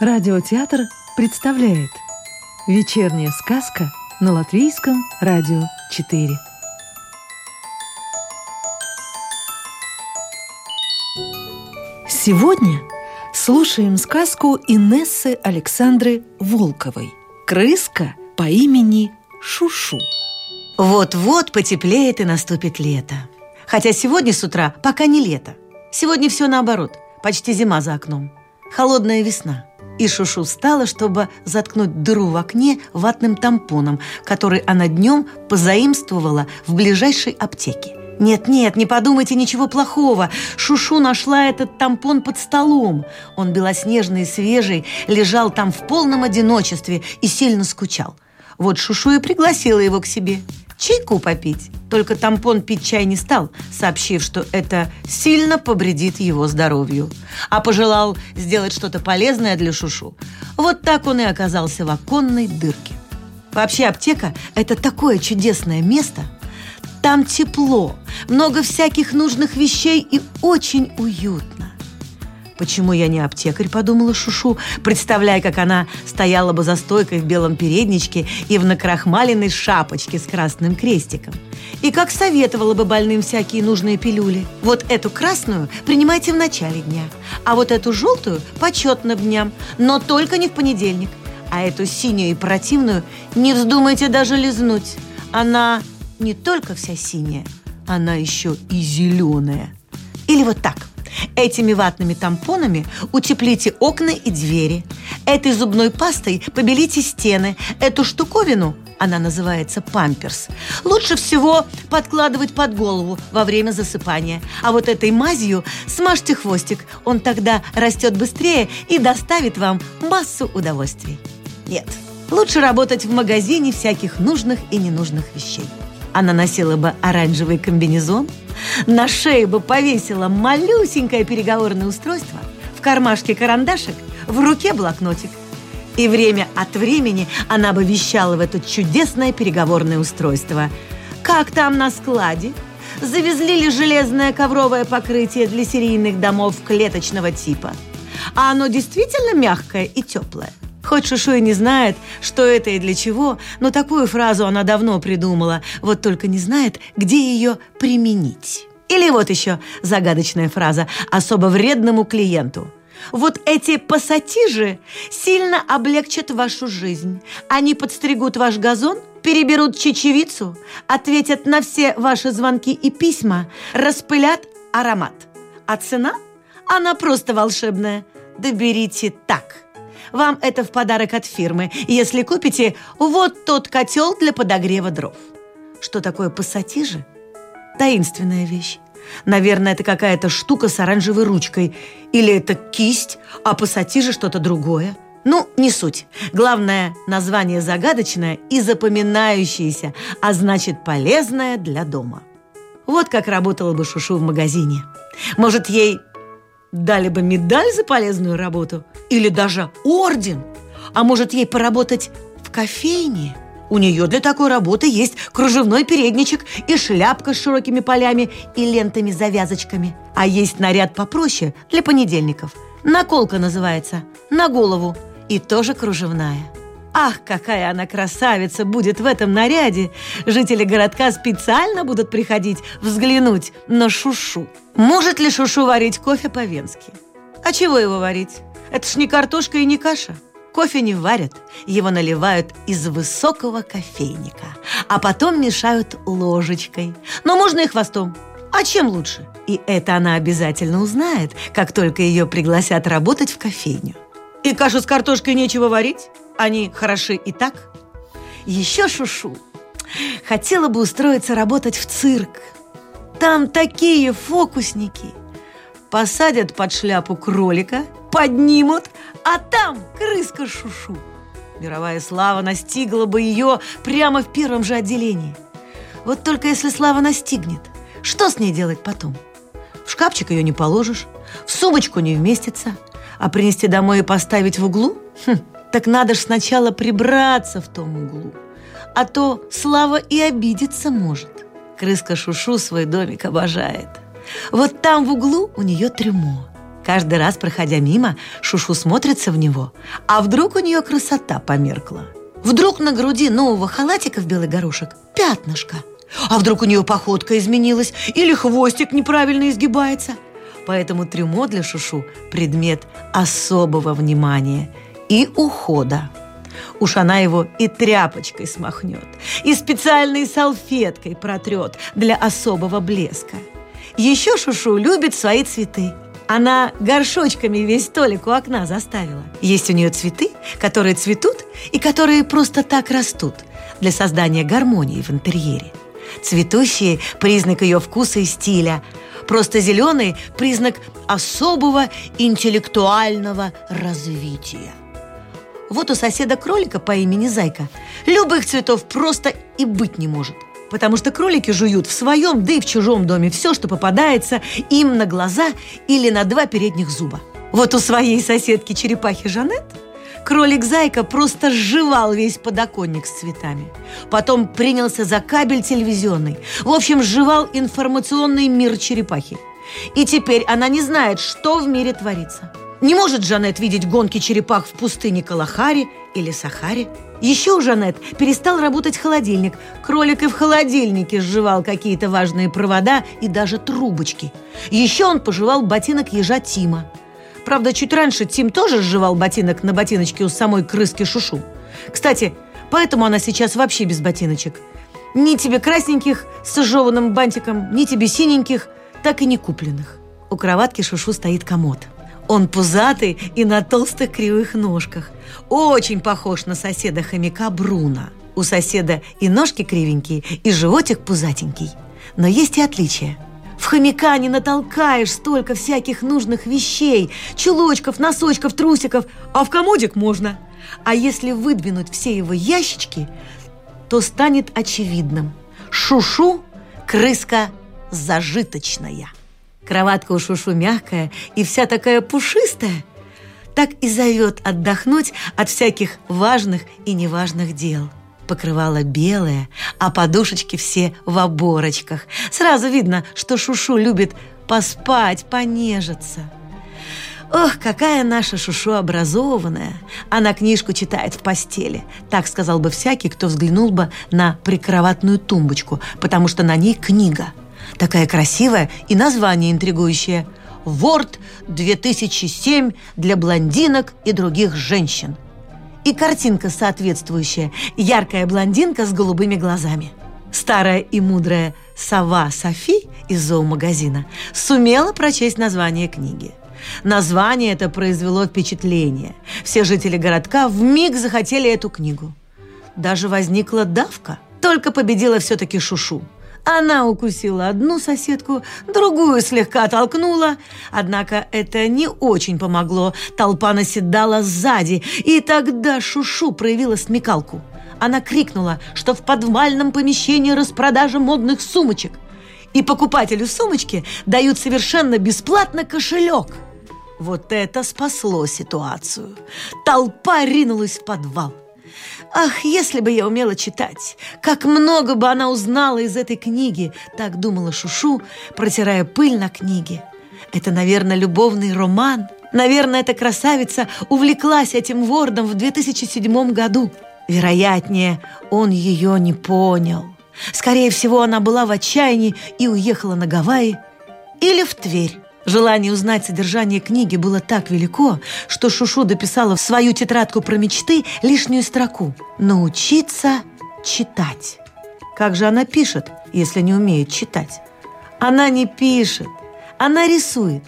Радиотеатр представляет Вечерняя сказка на Латвийском радио 4 Сегодня слушаем сказку Инессы Александры Волковой «Крыска по имени Шушу». Вот-вот потеплеет и наступит лето. Хотя сегодня с утра пока не лето. Сегодня все наоборот. Почти зима за окном. Холодная весна. И Шушу встала, чтобы заткнуть дыру в окне ватным тампоном, который она днем позаимствовала в ближайшей аптеке. Нет-нет, не подумайте ничего плохого. Шушу нашла этот тампон под столом. Он белоснежный и свежий, лежал там в полном одиночестве и сильно скучал. Вот Шушу и пригласила его к себе чайку попить. Только тампон пить чай не стал, сообщив, что это сильно повредит его здоровью. А пожелал сделать что-то полезное для Шушу. Вот так он и оказался в оконной дырке. Вообще аптека – это такое чудесное место. Там тепло, много всяких нужных вещей и очень уютно. Почему я не аптекарь, подумала Шушу, представляя, как она стояла бы за стойкой в белом передничке и в накрахмаленной шапочке с красным крестиком. И как советовала бы больным всякие нужные пилюли. Вот эту красную принимайте в начале дня, а вот эту желтую почетным дням, но только не в понедельник. А эту синюю и противную не вздумайте даже лизнуть. Она не только вся синяя, она еще и зеленая. Или вот так – Этими ватными тампонами утеплите окна и двери. Этой зубной пастой побелите стены. Эту штуковину, она называется памперс, лучше всего подкладывать под голову во время засыпания. А вот этой мазью смажьте хвостик. Он тогда растет быстрее и доставит вам массу удовольствий. Нет, лучше работать в магазине всяких нужных и ненужных вещей. Она носила бы оранжевый комбинезон, на шею бы повесила малюсенькое переговорное устройство, в кармашке карандашик, в руке блокнотик. И время от времени она бы вещала в это чудесное переговорное устройство. Как там на складе? Завезли ли железное ковровое покрытие для серийных домов клеточного типа? А оно действительно мягкое и теплое? Хоть Шушу и не знает, что это и для чего, но такую фразу она давно придумала, вот только не знает, где ее применить. Или вот еще загадочная фраза особо вредному клиенту. Вот эти пассатижи сильно облегчат вашу жизнь. Они подстригут ваш газон, переберут чечевицу, ответят на все ваши звонки и письма, распылят аромат. А цена? Она просто волшебная. Доберите так – вам это в подарок от фирмы, если купите вот тот котел для подогрева дров. Что такое пассатижи? Таинственная вещь. Наверное, это какая-то штука с оранжевой ручкой. Или это кисть, а пассатижи что-то другое. Ну, не суть. Главное, название загадочное и запоминающееся, а значит полезное для дома. Вот как работала бы Шушу в магазине. Может, ей дали бы медаль за полезную работу или даже орден. А может, ей поработать в кофейне? У нее для такой работы есть кружевной передничек и шляпка с широкими полями и лентами-завязочками. А есть наряд попроще для понедельников. Наколка называется, на голову, и тоже кружевная. Ах, какая она красавица будет в этом наряде! Жители городка специально будут приходить взглянуть на Шушу. Может ли Шушу варить кофе по-венски? А чего его варить? Это ж не картошка и не каша. Кофе не варят, его наливают из высокого кофейника, а потом мешают ложечкой. Но можно и хвостом. А чем лучше? И это она обязательно узнает, как только ее пригласят работать в кофейню. И кашу с картошкой нечего варить? Они хороши и так? Еще шушу. Хотела бы устроиться работать в цирк. Там такие фокусники. Посадят под шляпу кролика, поднимут, а там крыска шушу. Мировая слава настигла бы ее прямо в первом же отделении. Вот только если слава настигнет, что с ней делать потом? В шкафчик ее не положишь, в сумочку не вместится, а принести домой и поставить в углу? Хм, так надо ж сначала прибраться в том углу. А то Слава и обидеться может. Крыска Шушу свой домик обожает. Вот там в углу у нее трюмо. Каждый раз, проходя мимо, Шушу смотрится в него, а вдруг у нее красота померкла. Вдруг на груди нового халатика в белый горошек пятнышко. А вдруг у нее походка изменилась или хвостик неправильно изгибается. Поэтому трюмо для Шушу – предмет особого внимания и ухода. Уж она его и тряпочкой смахнет, и специальной салфеткой протрет для особого блеска. Еще Шушу любит свои цветы. Она горшочками весь столик у окна заставила. Есть у нее цветы, которые цветут и которые просто так растут для создания гармонии в интерьере. Цветущие – признак ее вкуса и стиля. Просто зеленый – признак особого интеллектуального развития. Вот у соседа кролика по имени Зайка любых цветов просто и быть не может. Потому что кролики жуют в своем, да и в чужом доме все, что попадается им на глаза или на два передних зуба. Вот у своей соседки черепахи Жанет кролик-зайка просто сживал весь подоконник с цветами. Потом принялся за кабель телевизионный. В общем, сживал информационный мир черепахи. И теперь она не знает, что в мире творится. Не может Жанет видеть гонки черепах в пустыне Калахари или Сахаре. Еще у Жанет перестал работать холодильник. Кролик и в холодильнике сживал какие-то важные провода и даже трубочки. Еще он пожевал ботинок ежа Тима. Правда, чуть раньше Тим тоже сживал ботинок на ботиночке у самой крыски Шушу. Кстати, поэтому она сейчас вообще без ботиночек. Ни тебе красненьких с сжеванным бантиком, ни тебе синеньких, так и не купленных. У кроватки Шушу стоит комод. Он пузатый и на толстых кривых ножках. Очень похож на соседа хомяка Бруна. У соседа и ножки кривенькие, и животик пузатенький. Но есть и отличия. В хомяка не натолкаешь столько всяких нужных вещей, чулочков, носочков, трусиков, а в комодик можно. А если выдвинуть все его ящички, то станет очевидным. Шушу – крыска зажиточная. Кроватка у Шушу мягкая и вся такая пушистая, так и зовет отдохнуть от всяких важных и неважных дел. Покрывало белое, а подушечки все в оборочках. Сразу видно, что Шушу любит поспать, понежиться. Ох, какая наша Шушу образованная! Она книжку читает в постели. Так сказал бы всякий, кто взглянул бы на прикроватную тумбочку, потому что на ней книга – Такая красивая и название интригующее. «Ворд 2007 для блондинок и других женщин». И картинка соответствующая. Яркая блондинка с голубыми глазами. Старая и мудрая сова Софи из зоомагазина сумела прочесть название книги. Название это произвело впечатление. Все жители городка в миг захотели эту книгу. Даже возникла давка. Только победила все-таки Шушу – она укусила одну соседку, другую слегка толкнула. Однако это не очень помогло. Толпа наседала сзади, и тогда Шушу проявила смекалку. Она крикнула, что в подвальном помещении распродажа модных сумочек. И покупателю сумочки дают совершенно бесплатно кошелек. Вот это спасло ситуацию. Толпа ринулась в подвал. Ах, если бы я умела читать! Как много бы она узнала из этой книги! Так думала Шушу, протирая пыль на книге. Это, наверное, любовный роман. Наверное, эта красавица увлеклась этим вордом в 2007 году. Вероятнее, он ее не понял. Скорее всего, она была в отчаянии и уехала на Гавайи или в Тверь. Желание узнать содержание книги было так велико, что Шушу дописала в свою тетрадку про мечты лишнюю строку «Научиться читать». Как же она пишет, если не умеет читать? Она не пишет, она рисует.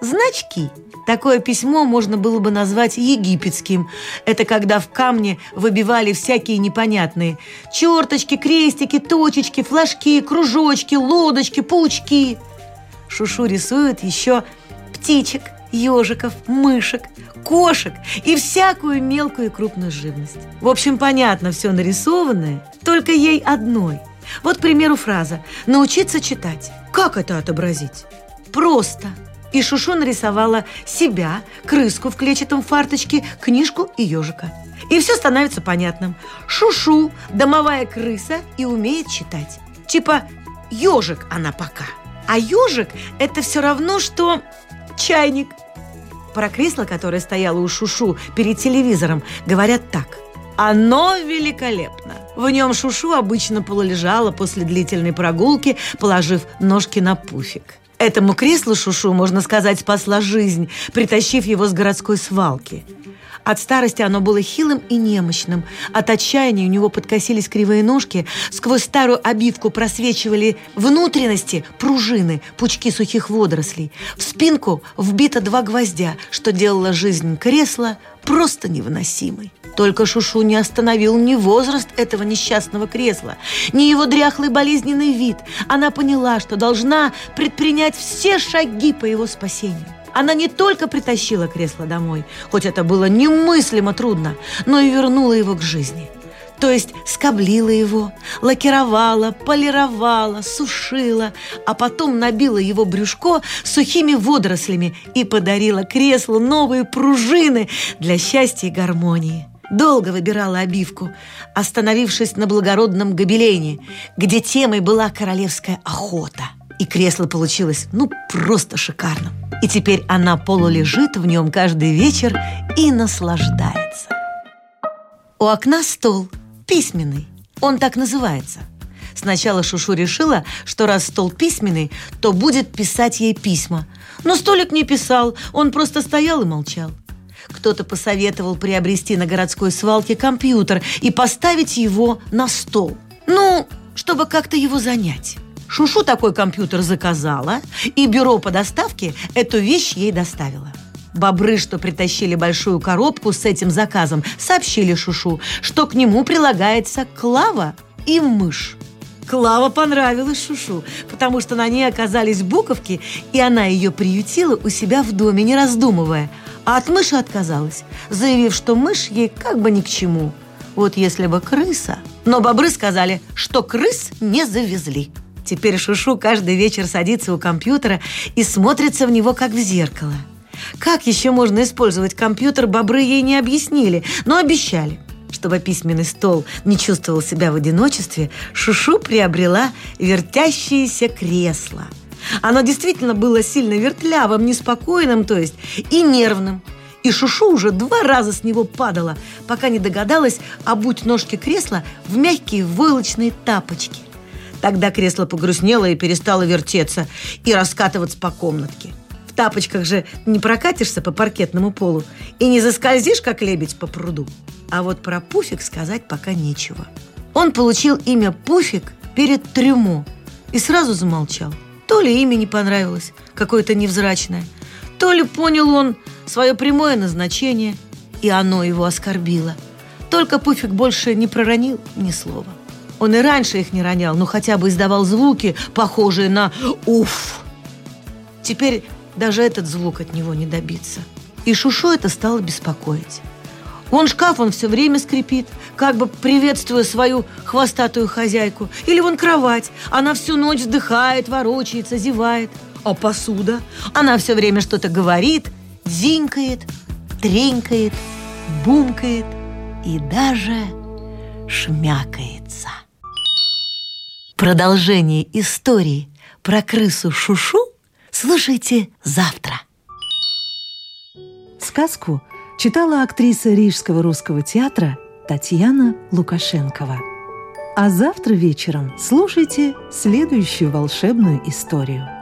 Значки. Такое письмо можно было бы назвать египетским. Это когда в камне выбивали всякие непонятные черточки, крестики, точечки, флажки, кружочки, лодочки, паучки – Шушу рисует еще птичек, ежиков, мышек, кошек и всякую мелкую и крупную живность. В общем, понятно все нарисованное, только ей одной. Вот, к примеру, фраза «научиться читать». Как это отобразить? Просто. И Шушу нарисовала себя, крыску в клетчатом фарточке, книжку и ежика. И все становится понятным. Шушу – домовая крыса и умеет читать. Типа ежик она пока – а ежик – это все равно, что чайник. Про кресло, которое стояло у Шушу перед телевизором, говорят так. Оно великолепно. В нем Шушу обычно полулежала после длительной прогулки, положив ножки на пуфик. Этому креслу Шушу, можно сказать, спасла жизнь, притащив его с городской свалки. От старости оно было хилым и немощным. От отчаяния у него подкосились кривые ножки, сквозь старую обивку просвечивали внутренности, пружины, пучки сухих водорослей. В спинку вбито два гвоздя, что делало жизнь кресла просто невыносимой. Только Шушу не остановил ни возраст этого несчастного кресла, ни его дряхлый болезненный вид. Она поняла, что должна предпринять все шаги по его спасению. Она не только притащила кресло домой, хоть это было немыслимо трудно, но и вернула его к жизни. То есть скоблила его, лакировала, полировала, сушила, а потом набила его брюшко сухими водорослями и подарила креслу новые пружины для счастья и гармонии. Долго выбирала обивку, остановившись на благородном гобелене, где темой была королевская охота. И кресло получилось, ну, просто шикарным. И теперь она полулежит в нем каждый вечер и наслаждается. У окна стол, письменный, он так называется. Сначала Шушу решила, что раз стол письменный, то будет писать ей письма. Но столик не писал, он просто стоял и молчал. Кто-то посоветовал приобрести на городской свалке компьютер и поставить его на стол. Ну, чтобы как-то его занять. Шушу такой компьютер заказала, и бюро по доставке эту вещь ей доставило. Бобры, что притащили большую коробку с этим заказом, сообщили Шушу, что к нему прилагается клава и мышь. Клава понравилась Шушу, потому что на ней оказались буковки, и она ее приютила у себя в доме, не раздумывая. А от мыши отказалась, заявив, что мышь ей как бы ни к чему. Вот если бы крыса... Но бобры сказали, что крыс не завезли. Теперь Шушу каждый вечер садится у компьютера и смотрится в него, как в зеркало. Как еще можно использовать компьютер, бобры ей не объяснили, но обещали. Чтобы письменный стол не чувствовал себя в одиночестве, Шушу приобрела вертящееся кресло. Оно действительно было сильно вертлявым, неспокойным, то есть, и нервным. И Шушу уже два раза с него падала, пока не догадалась обуть ножки кресла в мягкие войлочные тапочки – Тогда кресло погрустнело и перестало вертеться и раскатываться по комнатке. В тапочках же не прокатишься по паркетному полу и не заскользишь, как лебедь по пруду. А вот про Пуфик сказать пока нечего. Он получил имя Пуфик перед трюмо и сразу замолчал. То ли имя не понравилось, какое-то невзрачное, то ли понял он свое прямое назначение, и оно его оскорбило. Только Пуфик больше не проронил ни слова. Он и раньше их не ронял, но хотя бы издавал звуки, похожие на «уф». Теперь даже этот звук от него не добиться. И Шушу это стало беспокоить. Вон шкаф он все время скрипит, как бы приветствуя свою хвостатую хозяйку. Или вон кровать, она всю ночь вздыхает, ворочается, зевает. А посуда? Она все время что-то говорит, зинкает, тренькает, бумкает и даже шмякается. Продолжение истории про крысу Шушу слушайте завтра. Сказку читала актриса Рижского русского театра Татьяна Лукашенкова. А завтра вечером слушайте следующую волшебную историю.